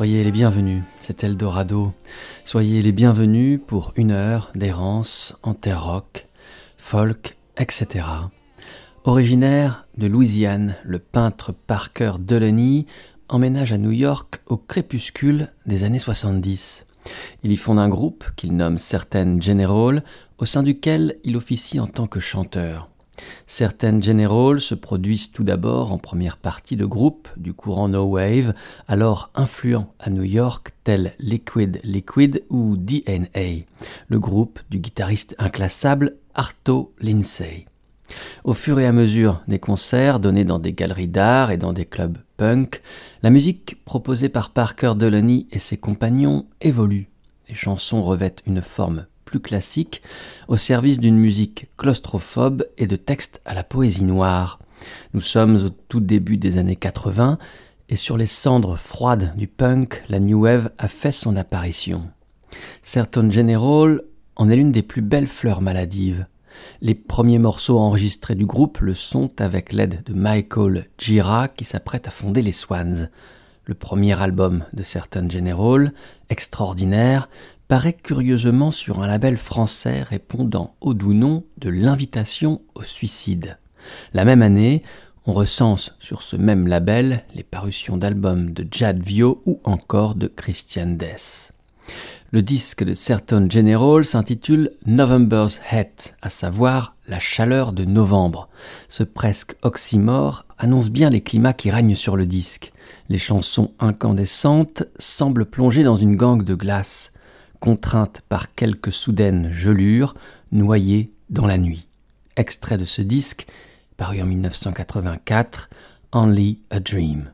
Soyez les bienvenus, c'est Eldorado. Soyez les bienvenus pour une heure d'errance en terre rock, folk, etc. Originaire de Louisiane, le peintre Parker Delaney emménage à New York au crépuscule des années 70. Il y fonde un groupe qu'il nomme Certain General, au sein duquel il officie en tant que chanteur. Certaines Generals se produisent tout d'abord en première partie de groupes du courant No Wave, alors influents à New York, tels Liquid Liquid ou DNA, le groupe du guitariste inclassable Arto Lindsay. Au fur et à mesure des concerts donnés dans des galeries d'art et dans des clubs punk, la musique proposée par Parker Delaney et ses compagnons évolue. Les chansons revêtent une forme classique, au service d'une musique claustrophobe et de textes à la poésie noire. Nous sommes au tout début des années 80 et sur les cendres froides du punk, la new wave a fait son apparition. Certain General en est l'une des plus belles fleurs maladives. Les premiers morceaux enregistrés du groupe le sont avec l'aide de Michael Gira qui s'apprête à fonder les Swans. Le premier album de Certain General, extraordinaire, paraît curieusement sur un label français répondant au doux nom de l'invitation au suicide. La même année, on recense sur ce même label les parutions d'albums de Jad Vio ou encore de Christian Death. Le disque de Certain General s'intitule November's Heat, à savoir la chaleur de novembre. Ce presque oxymore annonce bien les climats qui règnent sur le disque. Les chansons incandescentes semblent plonger dans une gangue de glace contrainte par quelques soudaines gelures, noyées dans la nuit. Extrait de ce disque, paru en 1984, Only a Dream.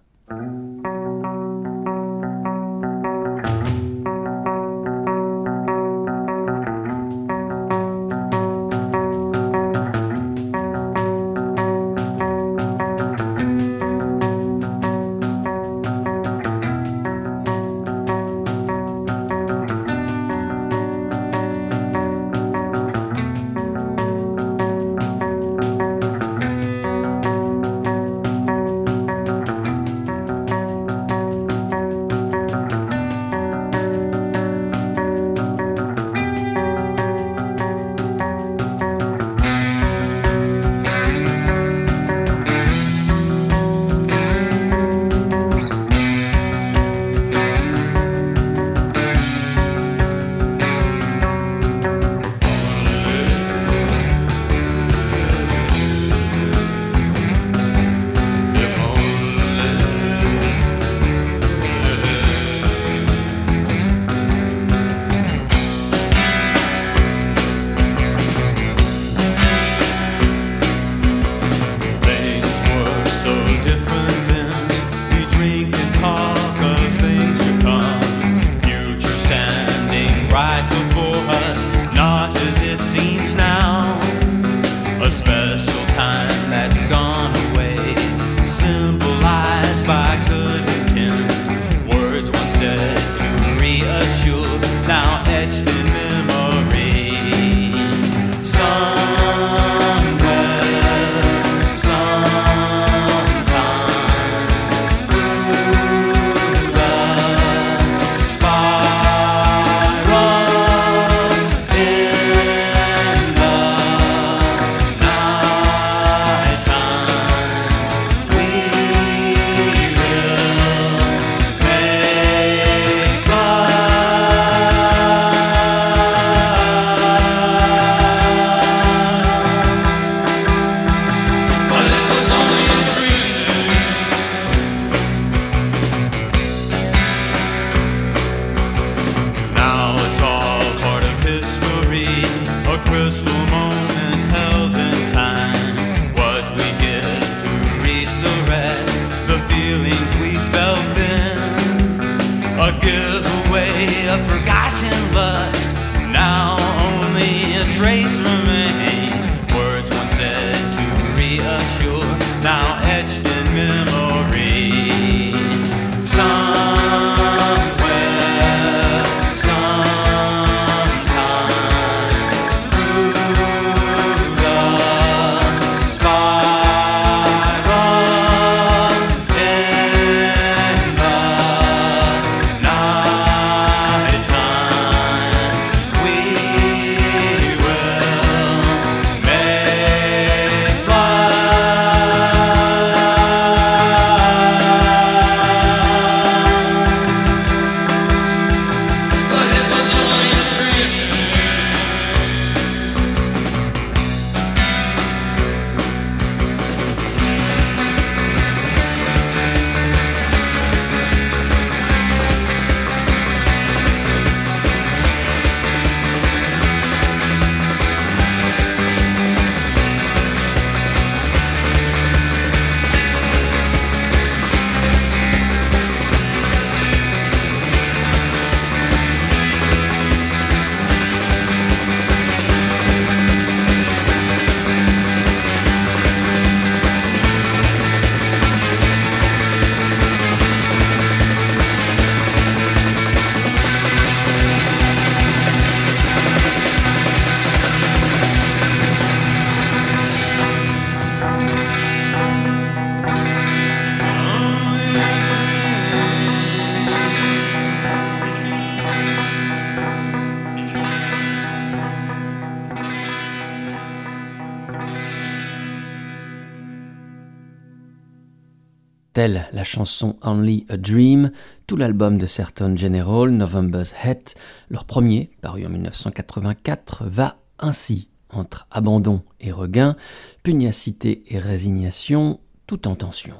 Chanson Only a Dream, tout l'album de Certain General, November's Head, leur premier, paru en 1984, va ainsi entre abandon et regain, pugnacité et résignation, tout en tension.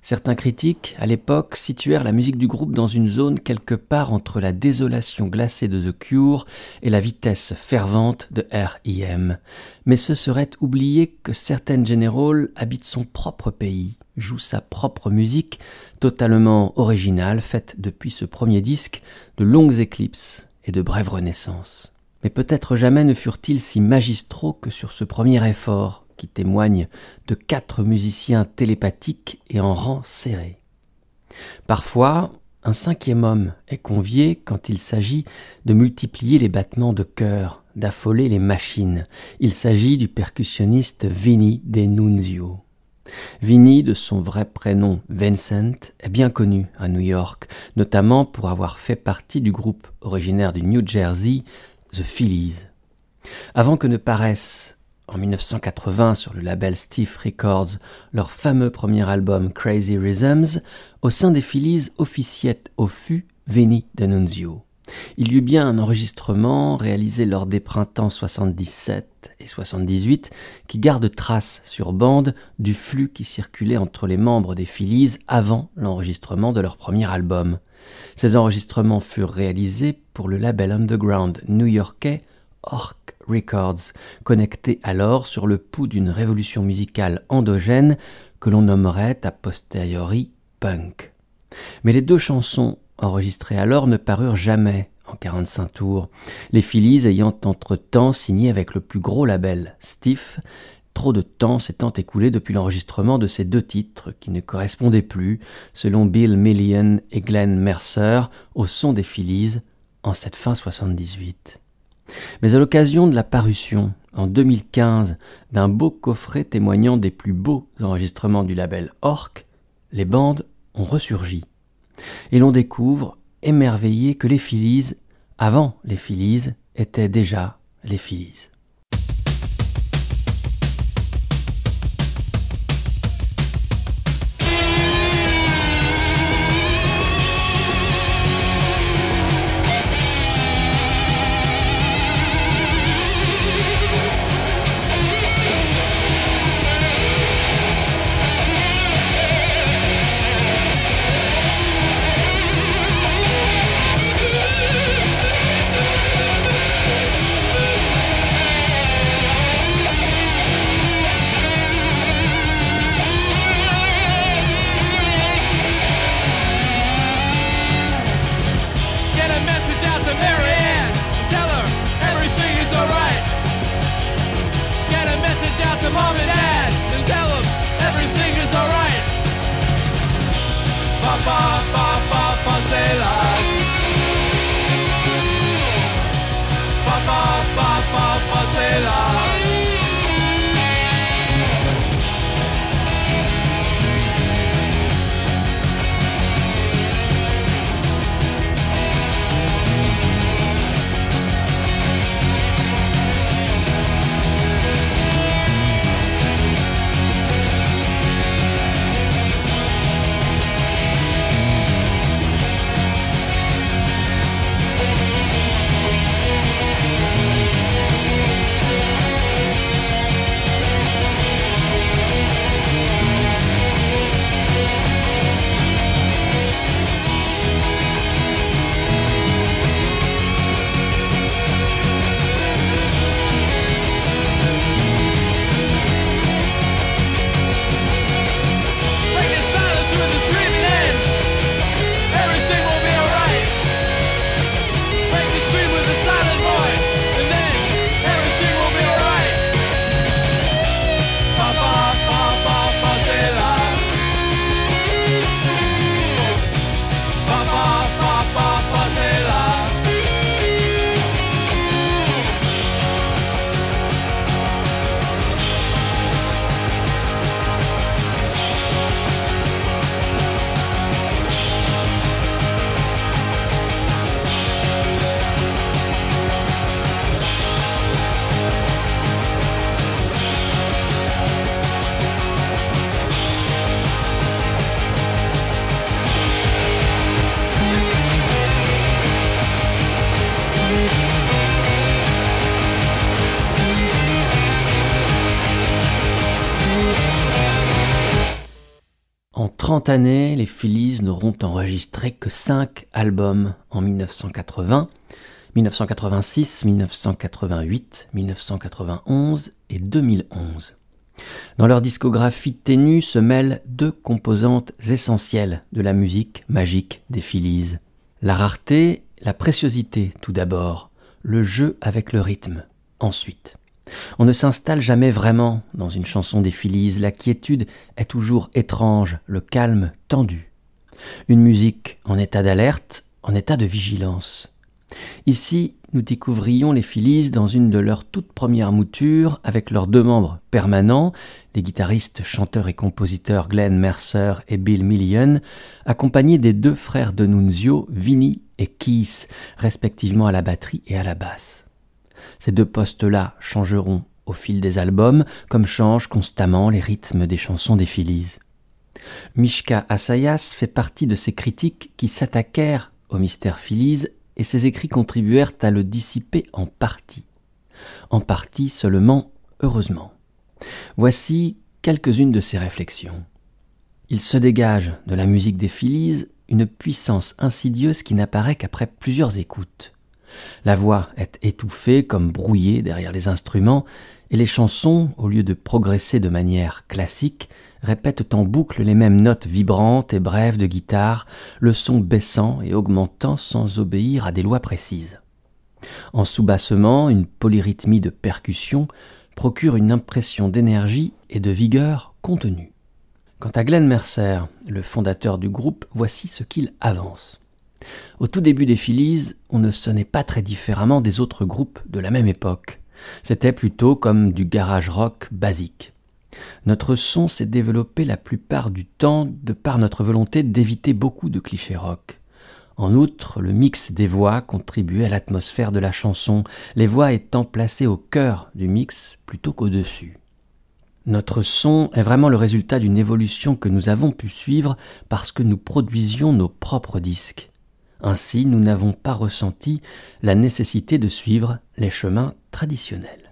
Certains critiques, à l'époque, situèrent la musique du groupe dans une zone quelque part entre la désolation glacée de The Cure et la vitesse fervente de R.I.M. Mais ce serait oublier que certaines General habitent son propre pays, jouent sa propre musique, totalement originale, faite depuis ce premier disque de longues éclipses et de brèves renaissances. Mais peut-être jamais ne furent-ils si magistraux que sur ce premier effort, qui témoigne de quatre musiciens télépathiques et en rang serré. Parfois, un cinquième homme est convié quand il s'agit de multiplier les battements de cœur, d'affoler les machines. Il s'agit du percussionniste Vinny Denunzio. Vinny, de son vrai prénom Vincent, est bien connu à New York, notamment pour avoir fait partie du groupe originaire du New Jersey, The Phillies. Avant que ne paraisse en 1980 sur le label Steve Records leur fameux premier album Crazy Rhythms, au sein des Phillies officiait au fût Veni D'Annunzio. Il y eut bien un enregistrement réalisé lors des printemps 77 et 78 qui garde trace sur bande du flux qui circulait entre les membres des Phillies avant l'enregistrement de leur premier album. Ces enregistrements furent réalisés pour le label underground new-yorkais Orc Records, connecté alors sur le pouls d'une révolution musicale endogène que l'on nommerait a posteriori punk. Mais les deux chansons enregistrées alors ne parurent jamais en 45 tours, les Phillies ayant entre-temps signé avec le plus gros label, Stiff, trop de temps s'étant écoulé depuis l'enregistrement de ces deux titres qui ne correspondaient plus, selon Bill Million et Glenn Mercer, au son des Phillies en cette fin 78. Mais à l'occasion de la parution en 2015 d'un beau coffret témoignant des plus beaux enregistrements du label Orc, les bandes ont ressurgi. Et l'on découvre, émerveillé, que les Phillies, avant les Phillies, étaient déjà les Phillies. 30 années, les Phillies n'auront enregistré que 5 albums en 1980, 1986, 1988, 1991 et 2011. Dans leur discographie ténue se mêlent deux composantes essentielles de la musique magique des Phillies. La rareté, la préciosité tout d'abord, le jeu avec le rythme ensuite. On ne s'installe jamais vraiment dans une chanson des Phillies, la quiétude est toujours étrange, le calme tendu. Une musique en état d'alerte, en état de vigilance. Ici, nous découvrions les Phillies dans une de leurs toutes premières moutures avec leurs deux membres permanents, les guitaristes, chanteurs et compositeurs Glenn Mercer et Bill Million, accompagnés des deux frères de Nunzio, Vinnie et Keith, respectivement à la batterie et à la basse. Ces deux postes-là changeront au fil des albums, comme changent constamment les rythmes des chansons des Phillies. Mishka Asayas fait partie de ces critiques qui s'attaquèrent au mystère Phillies et ses écrits contribuèrent à le dissiper en partie. En partie seulement, heureusement. Voici quelques-unes de ses réflexions. Il se dégage de la musique des Phillies une puissance insidieuse qui n'apparaît qu'après plusieurs écoutes. La voix est étouffée comme brouillée derrière les instruments, et les chansons, au lieu de progresser de manière classique, répètent en boucle les mêmes notes vibrantes et brèves de guitare, le son baissant et augmentant sans obéir à des lois précises. En sous-bassement, une polyrythmie de percussion procure une impression d'énergie et de vigueur contenue. Quant à Glenn Mercer, le fondateur du groupe, voici ce qu'il avance. Au tout début des Phillies, on ne sonnait pas très différemment des autres groupes de la même époque. C'était plutôt comme du garage rock basique. Notre son s'est développé la plupart du temps de par notre volonté d'éviter beaucoup de clichés rock. En outre, le mix des voix contribuait à l'atmosphère de la chanson, les voix étant placées au cœur du mix plutôt qu'au-dessus. Notre son est vraiment le résultat d'une évolution que nous avons pu suivre parce que nous produisions nos propres disques. Ainsi, nous n'avons pas ressenti la nécessité de suivre les chemins traditionnels.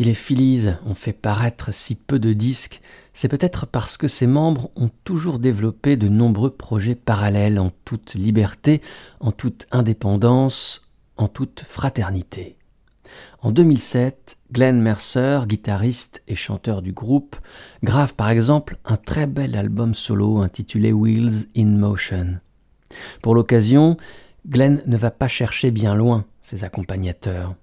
Si les Phillies ont fait paraître si peu de disques, c'est peut-être parce que ses membres ont toujours développé de nombreux projets parallèles en toute liberté, en toute indépendance, en toute fraternité. En 2007, Glenn Mercer, guitariste et chanteur du groupe, grave par exemple un très bel album solo intitulé Wheels in Motion. Pour l'occasion, Glenn ne va pas chercher bien loin ses accompagnateurs.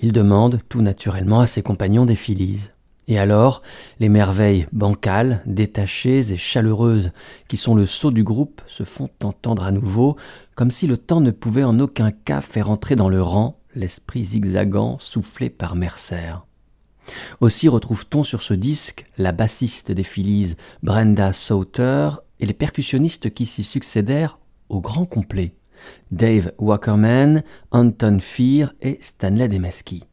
Il demande tout naturellement à ses compagnons des Phillies. Et alors, les merveilles bancales, détachées et chaleureuses qui sont le sceau du groupe se font entendre à nouveau, comme si le temps ne pouvait en aucun cas faire entrer dans le rang l'esprit zigzagant soufflé par Mercer. Aussi retrouve-t-on sur ce disque la bassiste des Phillies, Brenda Sauter, et les percussionnistes qui s'y succédèrent au grand complet. Dave Wackerman, Anton Fear et Stanley Demeski,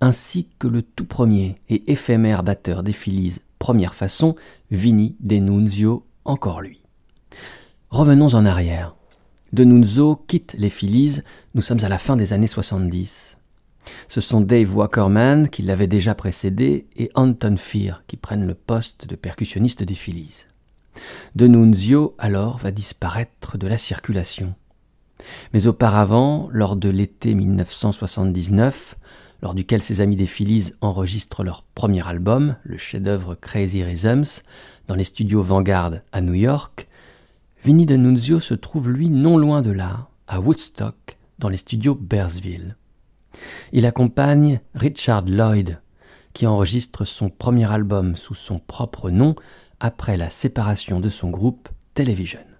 ainsi que le tout premier et éphémère batteur des Phillies, première façon, Vinny Denunzio, encore lui. Revenons en arrière. Denunzio quitte les Phillies, nous sommes à la fin des années 70. Ce sont Dave Wackerman, qui l'avait déjà précédé, et Anton Fear qui prennent le poste de percussionniste des Phillies. Denunzio, alors, va disparaître de la circulation. Mais auparavant, lors de l'été 1979, lors duquel ses amis des Phillies enregistrent leur premier album, le chef-d'œuvre Crazy Rhythms, dans les studios Vanguard à New York, Vinny D'Annunzio se trouve lui non loin de là, à Woodstock, dans les studios Bearsville. Il accompagne Richard Lloyd, qui enregistre son premier album sous son propre nom après la séparation de son groupe Television.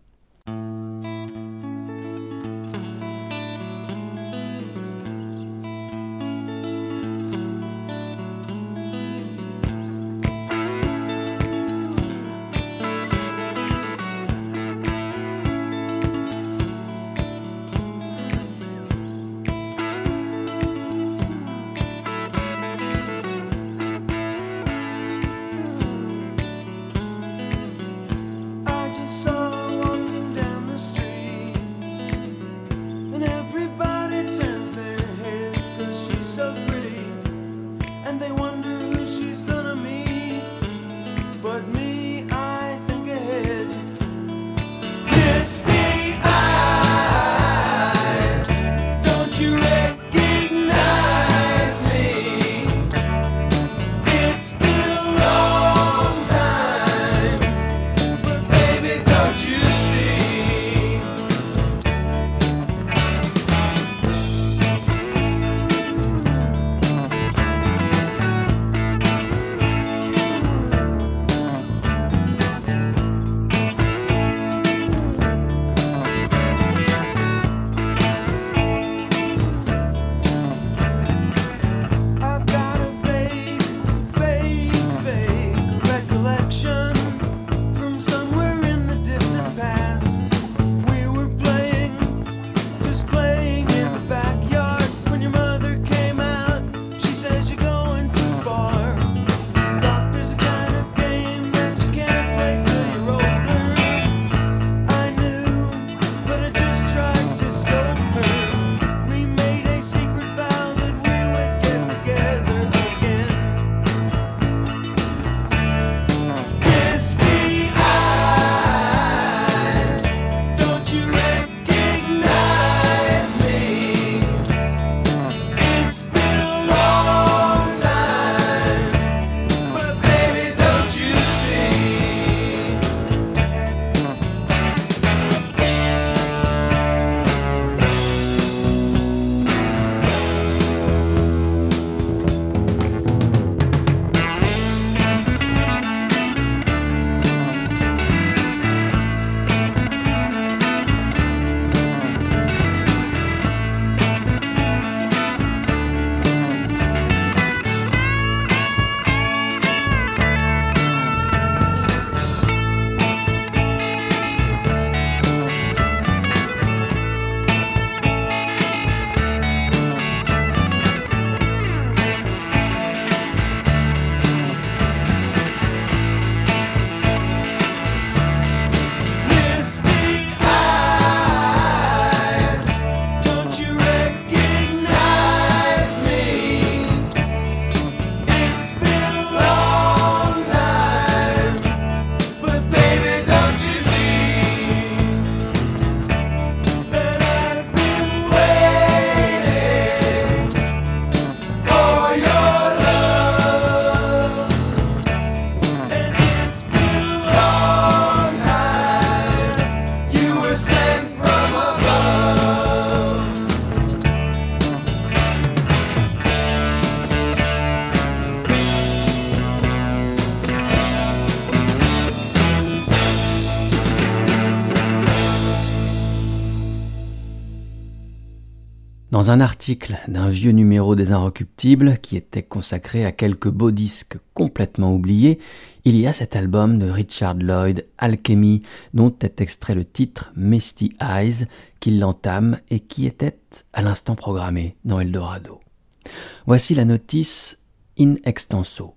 Dans un article d'un vieux numéro des Inrecuptibles qui était consacré à quelques beaux disques complètement oubliés, il y a cet album de Richard Lloyd, Alchemy, dont est extrait le titre Misty Eyes, qui l'entame et qui était à l'instant programmé dans Eldorado. Voici la notice in extenso.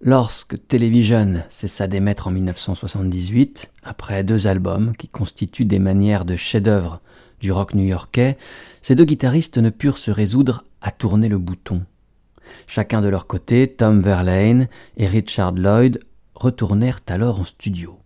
Lorsque Television cessa d'émettre en 1978, après deux albums qui constituent des manières de chef-d'œuvre du rock new-yorkais, ces deux guitaristes ne purent se résoudre à tourner le bouton. Chacun de leur côté, Tom Verlaine et Richard Lloyd retournèrent alors en studio.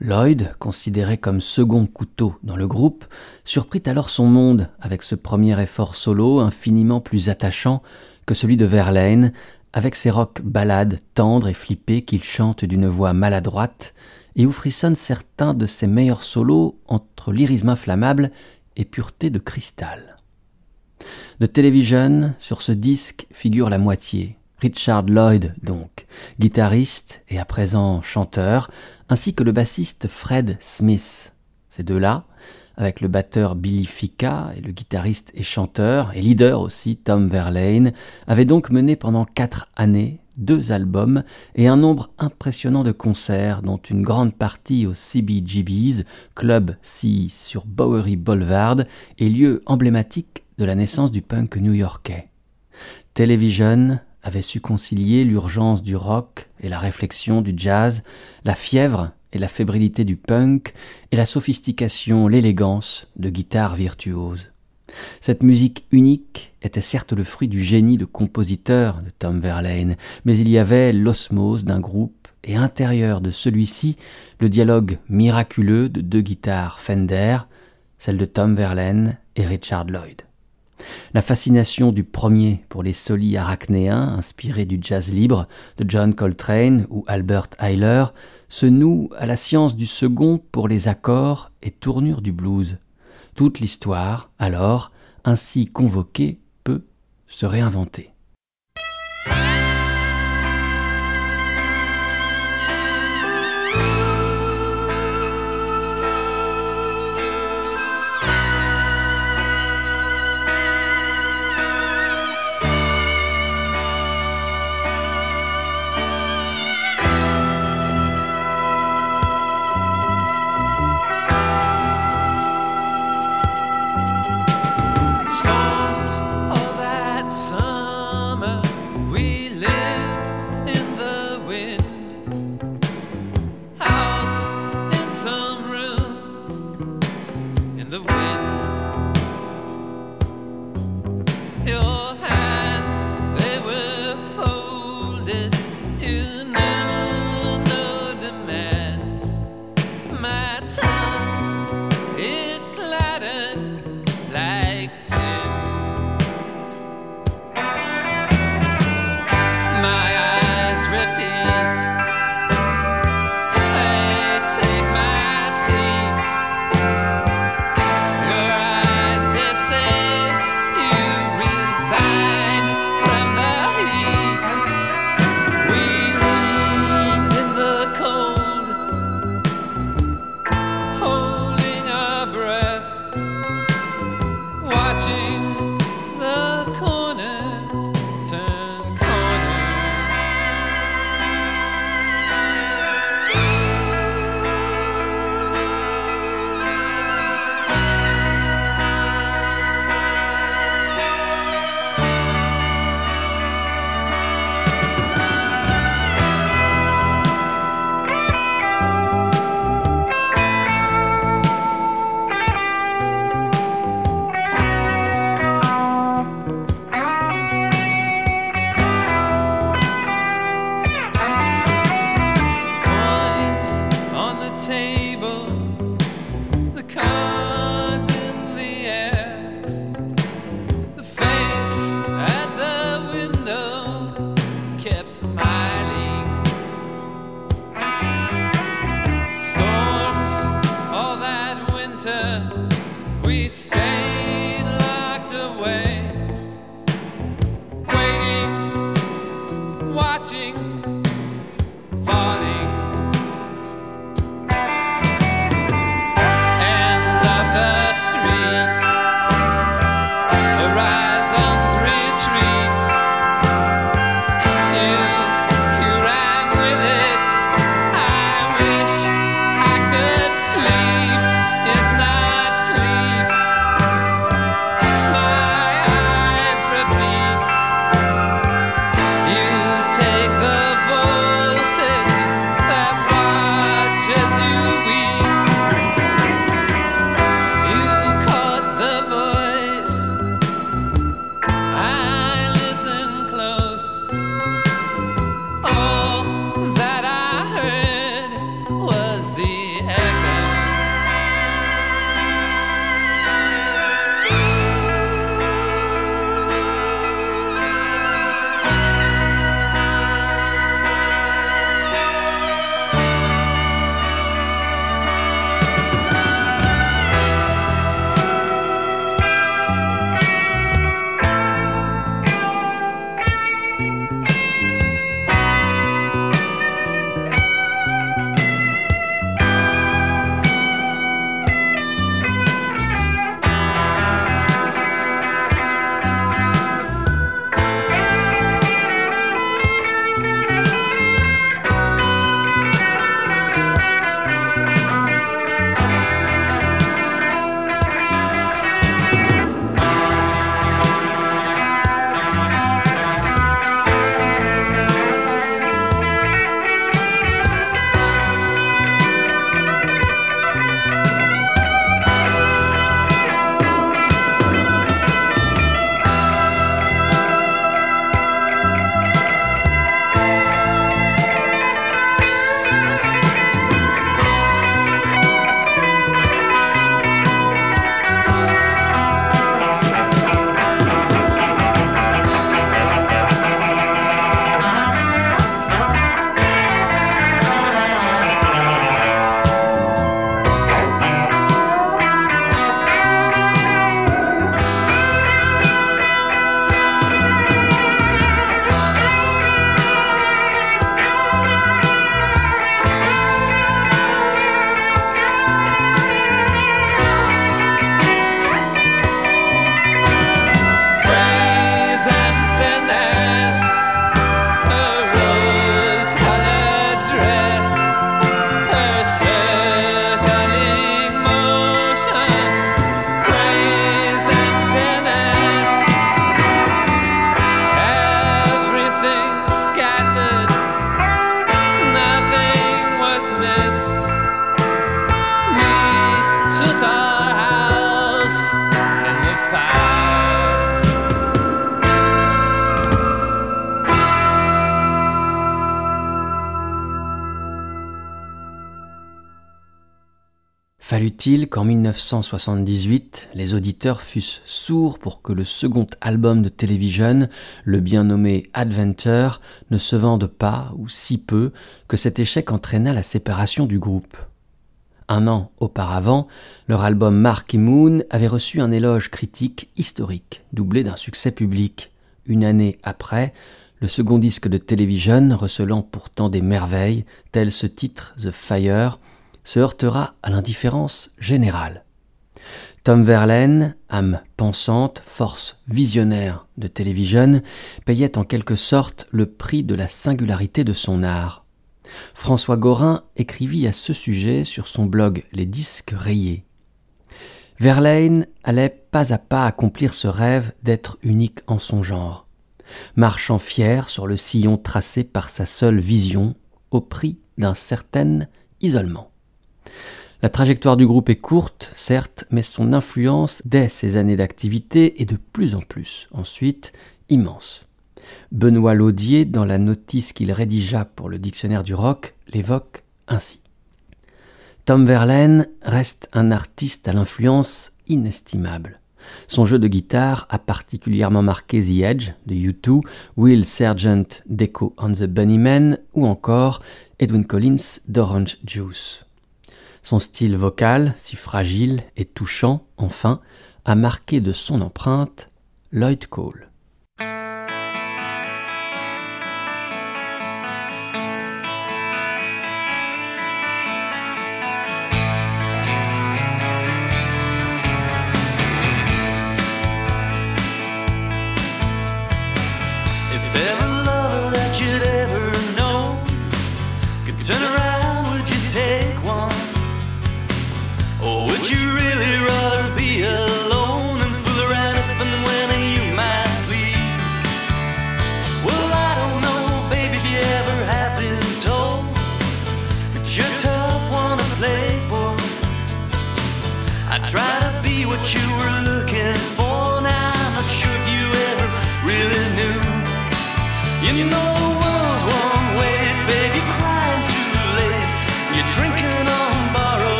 Lloyd, considéré comme second couteau dans le groupe, surprit alors son monde avec ce premier effort solo infiniment plus attachant que celui de Verlaine, avec ses rocs ballades tendres et flippés qu'il chante d'une voix maladroite et où frissonnent certains de ses meilleurs solos entre lyrisme inflammable et pureté de cristal. De Television, sur ce disque figure la moitié, Richard Lloyd donc, guitariste et à présent chanteur, ainsi que le bassiste Fred Smith. Ces deux-là, avec le batteur Billy Fica et le guitariste et chanteur, et leader aussi Tom Verlaine, avaient donc mené pendant quatre années deux albums et un nombre impressionnant de concerts, dont une grande partie au CBGB's, Club C sur Bowery Boulevard, et lieu emblématique de la naissance du punk new-yorkais. Television avait su concilier l'urgence du rock et la réflexion du jazz, la fièvre et la fébrilité du punk, et la sophistication, l'élégance de guitares virtuoses. Cette musique unique était certes le fruit du génie de compositeur de Tom Verlaine, mais il y avait l'osmose d'un groupe et à l'intérieur de celui-ci le dialogue miraculeux de deux guitares Fender, celle de Tom Verlaine et Richard Lloyd. La fascination du premier pour les solis arachnéens inspirés du jazz libre de John Coltrane ou Albert Ayler se noue à la science du second pour les accords et tournures du blues. Toute l'histoire, alors, ainsi convoquée, peut se réinventer. Fallut-il qu'en 1978, les auditeurs fussent sourds pour que le second album de télévision, le bien nommé Adventure, ne se vende pas, ou si peu, que cet échec entraîna la séparation du groupe un an auparavant, leur album Marky Moon avait reçu un éloge critique historique, doublé d'un succès public. Une année après, le second disque de télévision, recelant pourtant des merveilles, tel ce titre The Fire, se heurtera à l'indifférence générale. Tom Verlaine, âme pensante, force visionnaire de télévision, payait en quelque sorte le prix de la singularité de son art. François Gorin écrivit à ce sujet sur son blog Les disques rayés. Verlaine allait pas à pas accomplir ce rêve d'être unique en son genre, marchant fier sur le sillon tracé par sa seule vision, au prix d'un certain isolement. La trajectoire du groupe est courte, certes, mais son influence dès ses années d'activité est de plus en plus, ensuite, immense. Benoît Laudier, dans la notice qu'il rédigea pour le dictionnaire du rock, l'évoque ainsi. Tom Verlaine reste un artiste à l'influence inestimable. Son jeu de guitare a particulièrement marqué The Edge de U2, Will Sergeant d'Echo on the Bunnymen ou encore Edwin Collins d'Orange Juice. Son style vocal, si fragile et touchant, enfin, a marqué de son empreinte Lloyd Cole.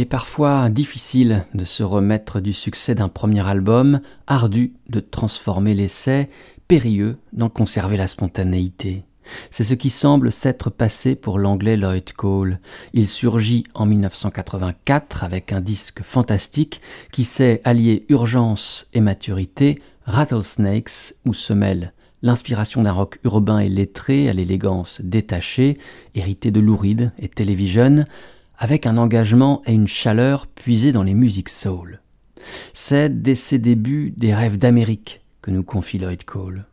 Il est parfois difficile de se remettre du succès d'un premier album, ardu de transformer l'essai, périlleux d'en conserver la spontanéité. C'est ce qui semble s'être passé pour l'anglais Lloyd Cole. Il surgit en 1984 avec un disque fantastique qui sait allier urgence et maturité, Rattlesnakes, où se mêle l'inspiration d'un rock urbain et lettré à l'élégance détachée, héritée de Louride et Television, avec un engagement et une chaleur puisés dans les musiques soul. C'est dès ses débuts des rêves d'Amérique que nous confie Lloyd Cole.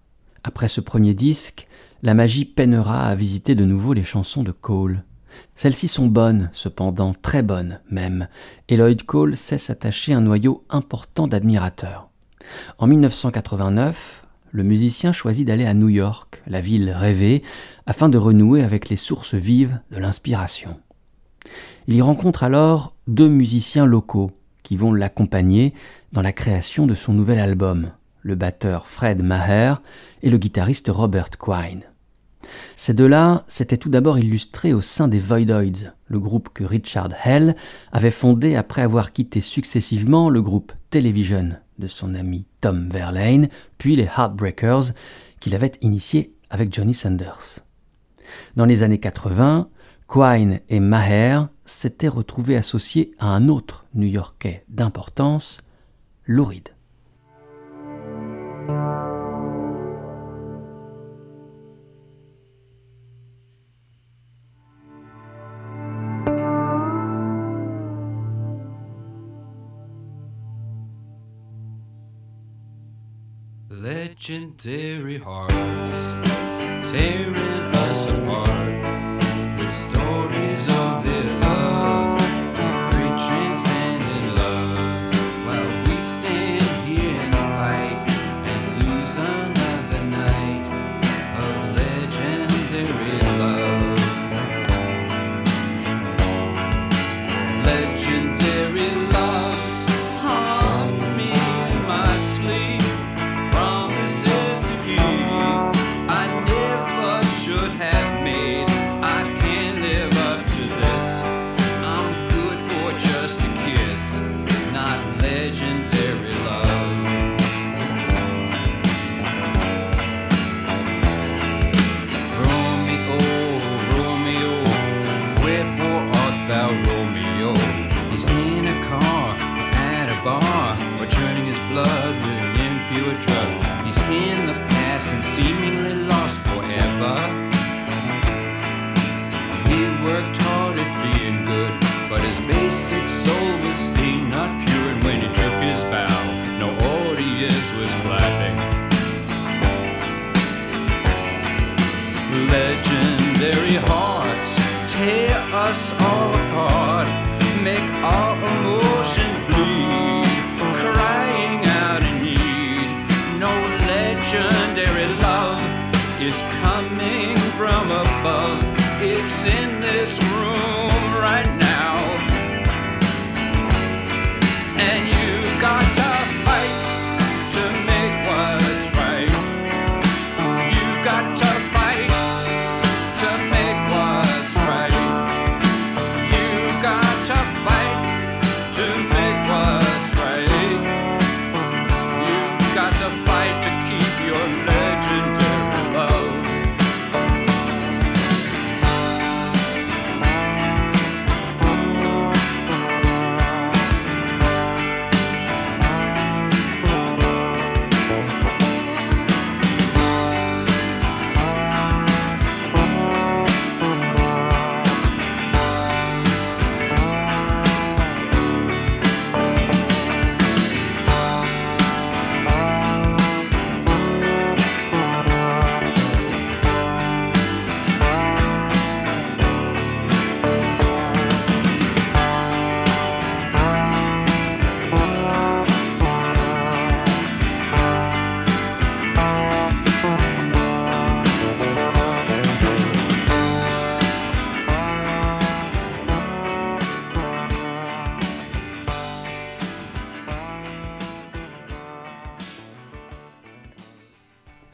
Après ce premier disque, la magie peinera à visiter de nouveau les chansons de Cole. Celles-ci sont bonnes, cependant, très bonnes même, et Lloyd Cole sait s'attacher un noyau important d'admirateurs. En 1989, le musicien choisit d'aller à New York, la ville rêvée, afin de renouer avec les sources vives de l'inspiration. Il y rencontre alors deux musiciens locaux qui vont l'accompagner dans la création de son nouvel album, le batteur Fred Maher et le guitariste Robert Quine. Ces deux-là s'étaient tout d'abord illustrés au sein des Voidoids, le groupe que Richard Hell avait fondé après avoir quitté successivement le groupe Television de son ami Tom Verlaine, puis les Heartbreakers qu'il avait initiés avec Johnny Sanders. Dans les années 80, Quine et Maher s'étaient retrouvés associés à un autre New-Yorkais d'importance, tearing above, it's in this room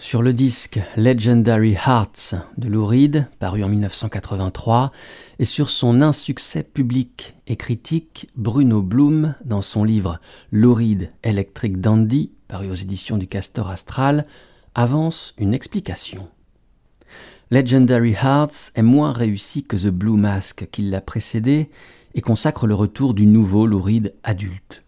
Sur le disque Legendary Hearts de Lou Reed, paru en 1983, et sur son insuccès public et critique, Bruno Blum, dans son livre Lou Reed Electric Dandy, paru aux éditions du Castor Astral, avance une explication. Legendary Hearts est moins réussi que The Blue Mask qui l'a précédé et consacre le retour du nouveau Lou Reed adulte.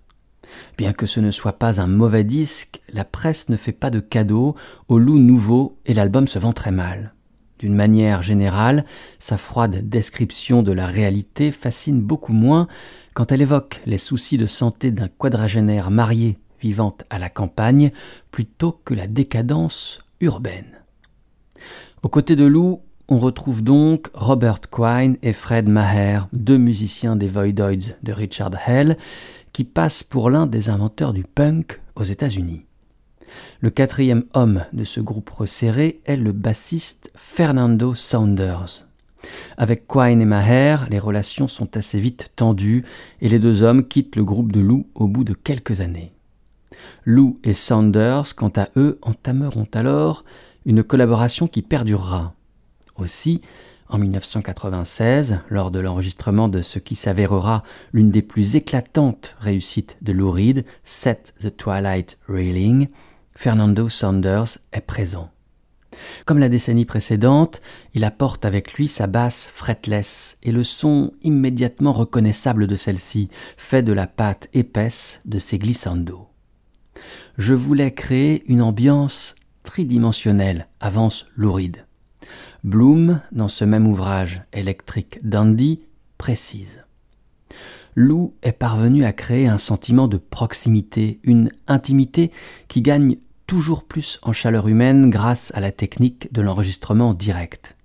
Bien que ce ne soit pas un mauvais disque, la presse ne fait pas de cadeaux au loup nouveau et l'album se vend très mal. D'une manière générale, sa froide description de la réalité fascine beaucoup moins quand elle évoque les soucis de santé d'un quadragénaire marié vivant à la campagne plutôt que la décadence urbaine. Aux côtés de Lou, on retrouve donc Robert Quine et Fred Maher, deux musiciens des Voidoids de Richard Hell, qui passent pour l'un des inventeurs du punk aux États-Unis. Le quatrième homme de ce groupe resserré est le bassiste Fernando Saunders. Avec Quine et Maher, les relations sont assez vite tendues et les deux hommes quittent le groupe de Lou au bout de quelques années. Lou et Saunders, quant à eux, entameront alors une collaboration qui perdurera. Aussi, en 1996, lors de l'enregistrement de ce qui s'avérera l'une des plus éclatantes réussites de Lou Reed, Set the Twilight Railing, Fernando Saunders est présent. Comme la décennie précédente, il apporte avec lui sa basse fretless et le son immédiatement reconnaissable de celle-ci, fait de la pâte épaisse de ses glissando. Je voulais créer une ambiance tridimensionnelle, avance Louride. Bloom, dans ce même ouvrage électrique Dandy, précise. Lou est parvenu à créer un sentiment de proximité, une intimité qui gagne toujours plus en chaleur humaine grâce à la technique de l'enregistrement direct.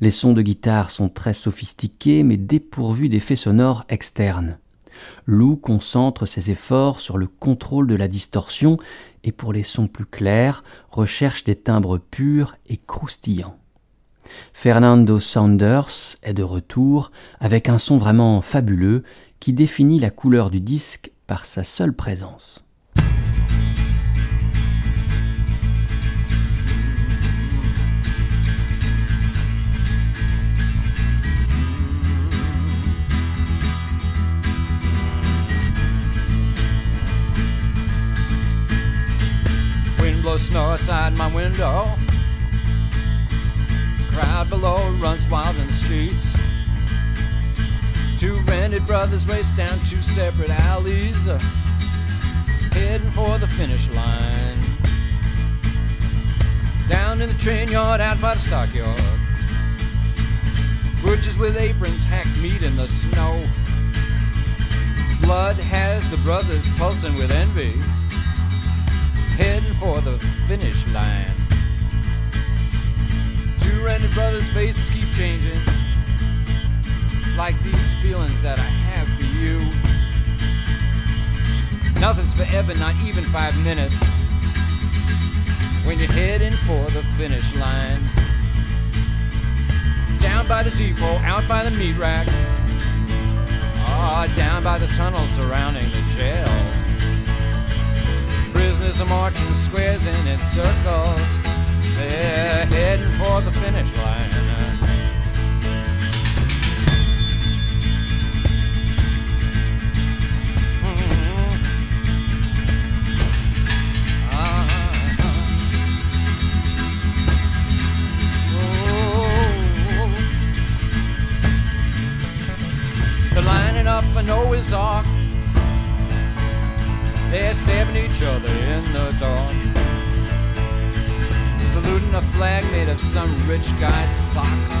Les sons de guitare sont très sophistiqués mais dépourvus d'effets sonores externes. Lou concentre ses efforts sur le contrôle de la distorsion et pour les sons plus clairs recherche des timbres purs et croustillants. Fernando Saunders est de retour avec un son vraiment fabuleux qui définit la couleur du disque par sa seule présence. Snow window. Crowd below runs wild in the streets. Two rented brothers race down two separate alleys, uh, heading for the finish line. Down in the train yard, out by the stockyard. Butchers with aprons hack meat in the snow. Blood has the brothers pulsing with envy heading for the finish line. Two rented brothers' faces keep changing, like these feelings that I have for you. Nothing's forever, not even five minutes. When you're heading for the finish line, down by the depot, out by the meat rack, ah, down by the tunnels surrounding the jails. Prisoners are marching squares and in circles. They're heading for the finish line. Up for Noah's Ark. They're stabbing each other in the dark. A flag made of some rich guy's socks.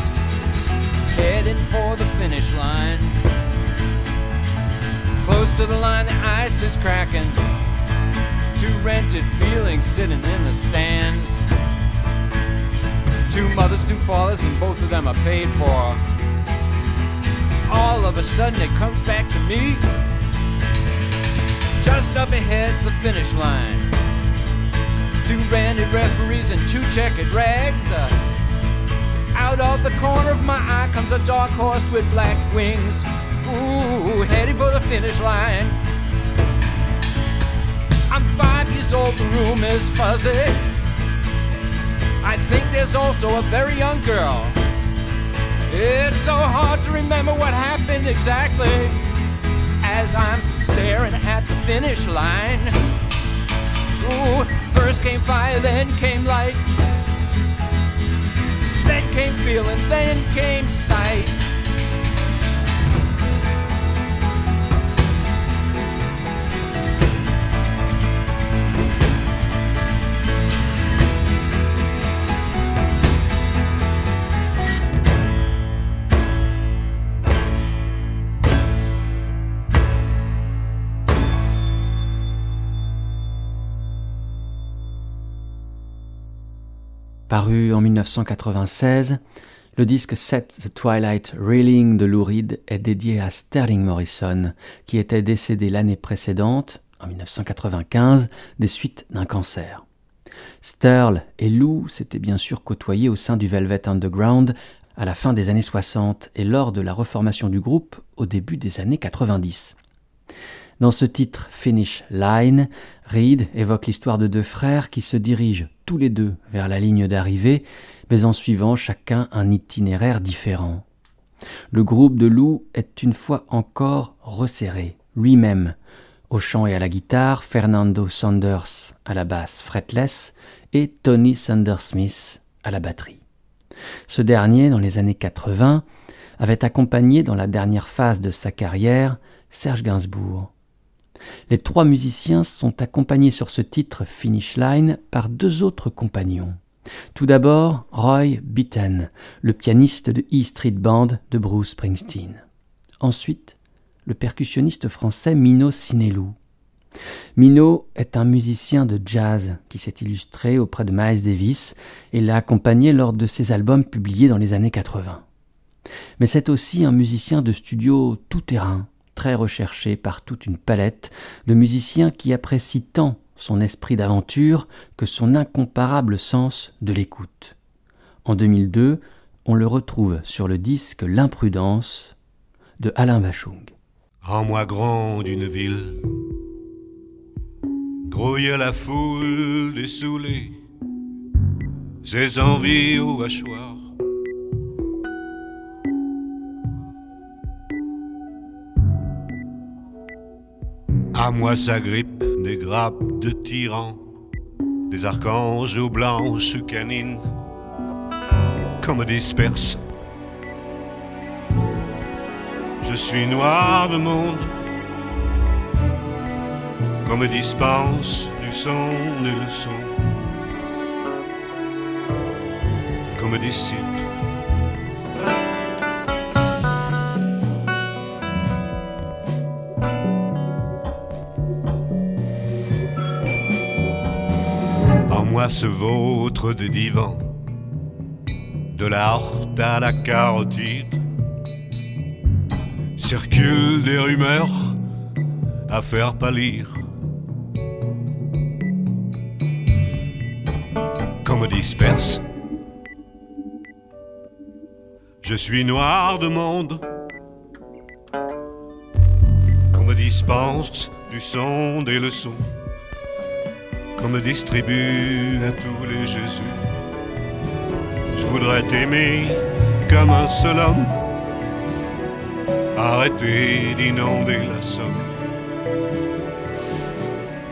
Heading for the finish line. Close to the line, the ice is cracking. Two rented feelings sitting in the stands. Two mothers, two fathers, and both of them are paid for. All of a sudden, it comes back to me. Just up ahead's the finish line. Two banded referees and two checkered rags. Uh, out of the corner of my eye comes a dark horse with black wings. Ooh, heading for the finish line. I'm five years old, the room is fuzzy. I think there's also a very young girl. It's so hard to remember what happened exactly as I'm staring at the finish line. Ooh, first came fire, then came light. Then came feeling, then came sight. Paru en 1996, le disque Set the Twilight Reeling de Lou Reed est dédié à Sterling Morrison, qui était décédé l'année précédente, en 1995, des suites d'un cancer. Sterl et Lou s'étaient bien sûr côtoyés au sein du Velvet Underground à la fin des années 60 et lors de la reformation du groupe au début des années 90. Dans ce titre Finish Line, Reed évoque l'histoire de deux frères qui se dirigent tous les deux vers la ligne d'arrivée, mais en suivant chacun un itinéraire différent. Le groupe de Lou est une fois encore resserré, lui-même, au chant et à la guitare, Fernando Sanders à la basse fretless et Tony Sandersmith à la batterie. Ce dernier, dans les années 80, avait accompagné dans la dernière phase de sa carrière Serge Gainsbourg. Les trois musiciens sont accompagnés sur ce titre Finish Line par deux autres compagnons. Tout d'abord, Roy Bittan, le pianiste de E Street Band de Bruce Springsteen. Ensuite, le percussionniste français Mino Sinelou. Mino est un musicien de jazz qui s'est illustré auprès de Miles Davis et l'a accompagné lors de ses albums publiés dans les années 80. Mais c'est aussi un musicien de studio tout-terrain, très recherché par toute une palette de musiciens qui apprécient tant son esprit d'aventure que son incomparable sens de l'écoute. En 2002, on le retrouve sur le disque L'imprudence de Alain Bachung. En moi grand d'une ville, grouille la foule dessoulée, j'ai envie au hachoir. À moi s'agrippent des grappes de tyrans, des archanges aux blanches canines, comme disperses. Je suis noir de monde, comme dispense du son des leçons, comme disciple. Se vautre des divans, de la horte à la carotide, circulent des rumeurs à faire pâlir. Comme disperse, je suis noir de monde. Qu'on me dispense du son des leçons, me distribue à tous les Jésus. Je voudrais t'aimer comme un seul homme. Arrêter d'inonder la somme.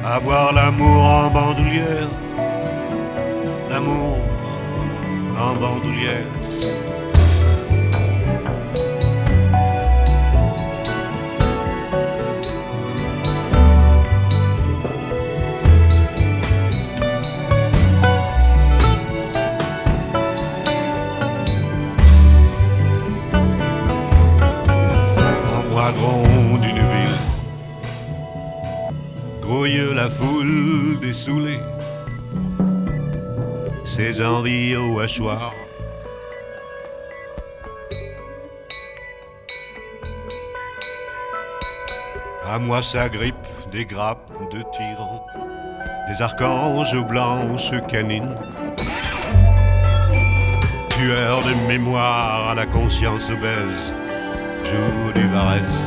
Avoir l'amour en bandoulière. L'amour en bandoulière. À moi s'agrippent des grappes de tyrans, des archanges blanches canines, tueurs de mémoire à la conscience obèse, joue du Varese,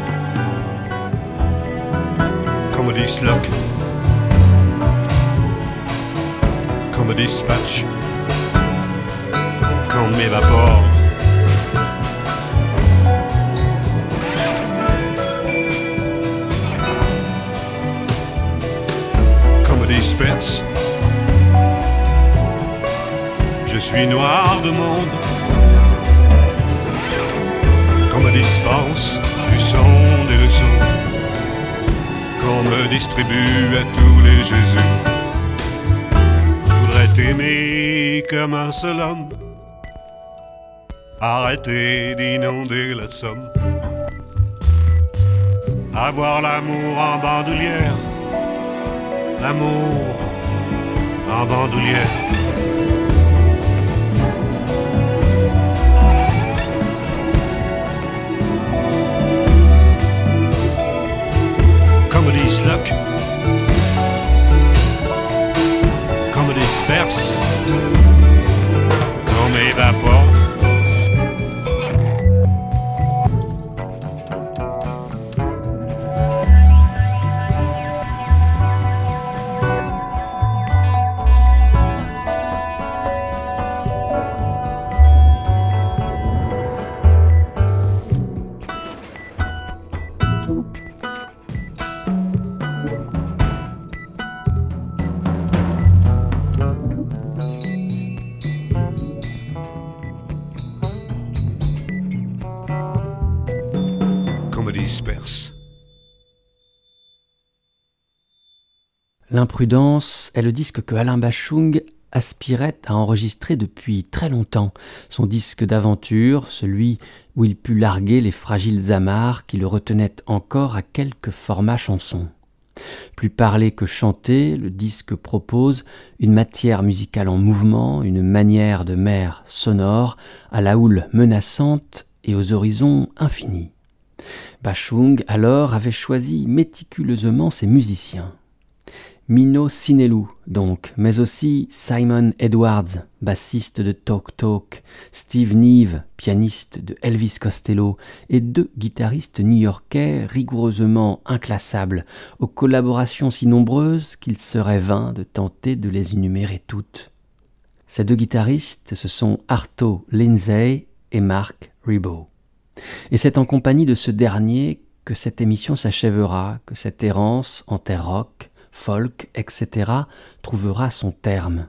comme disloque, comme dispatch, qu'on m'évapore. Comme disperse, je suis noir de monde. Qu'on me dispense du son des leçons, qu'on me distribue à tous les Jésus. Je voudrais t'aimer comme un seul homme, Arrêtez d'inonder la Somme. Avoir l'amour en bandoulière. L'amour en bandoulière. Comedy Slock. Comedy Sperse. Comme évapore. L'imprudence est le disque que Alain Bachung aspirait à enregistrer depuis très longtemps. Son disque d'aventure, celui où il put larguer les fragiles amarres qui le retenaient encore à quelques formats chansons. Plus parlé que chanté, le disque propose une matière musicale en mouvement, une manière de mer sonore, à la houle menaçante et aux horizons infinis. Bachung, alors, avait choisi méticuleusement ses musiciens. Mino Sinelu, donc, mais aussi Simon Edwards, bassiste de Talk Talk, Steve Neve, pianiste de Elvis Costello, et deux guitaristes new-yorkais rigoureusement inclassables, aux collaborations si nombreuses qu'il serait vain de tenter de les énumérer toutes. Ces deux guitaristes, ce sont Arto Lindsay et Mark Ribot. Et c'est en compagnie de ce dernier que cette émission s'achèvera, que cette errance en terre rock, folk, etc., trouvera son terme.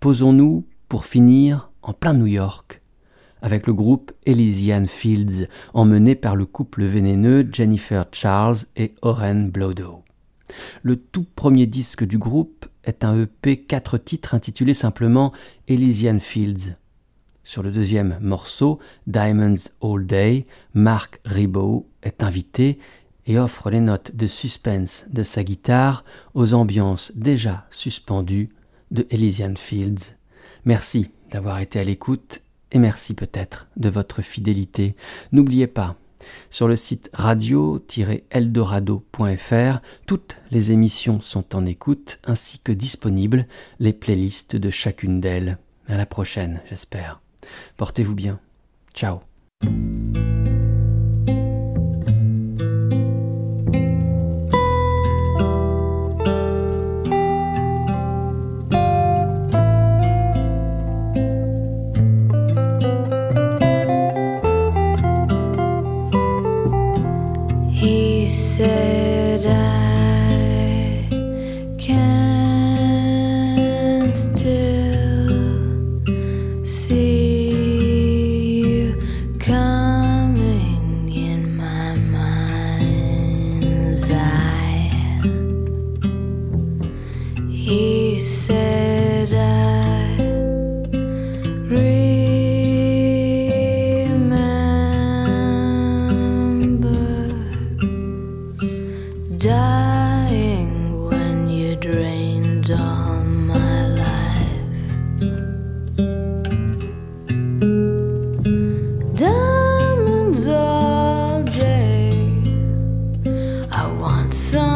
Posons-nous, pour finir, en plein New York, avec le groupe Elysian Fields, emmené par le couple vénéneux Jennifer Charles et Oren Blodo. Le tout premier disque du groupe est un EP quatre titres intitulé simplement Elysian Fields. Sur le deuxième morceau, Diamonds All Day, Mark Ribot est invité et offre les notes de suspense de sa guitare aux ambiances déjà suspendues de Elysian Fields. Merci d'avoir été à l'écoute et merci peut-être de votre fidélité. N'oubliez pas, sur le site radio-eldorado.fr, toutes les émissions sont en écoute ainsi que disponibles les playlists de chacune d'elles. À la prochaine, j'espère. Portez-vous bien. Ciao. want some.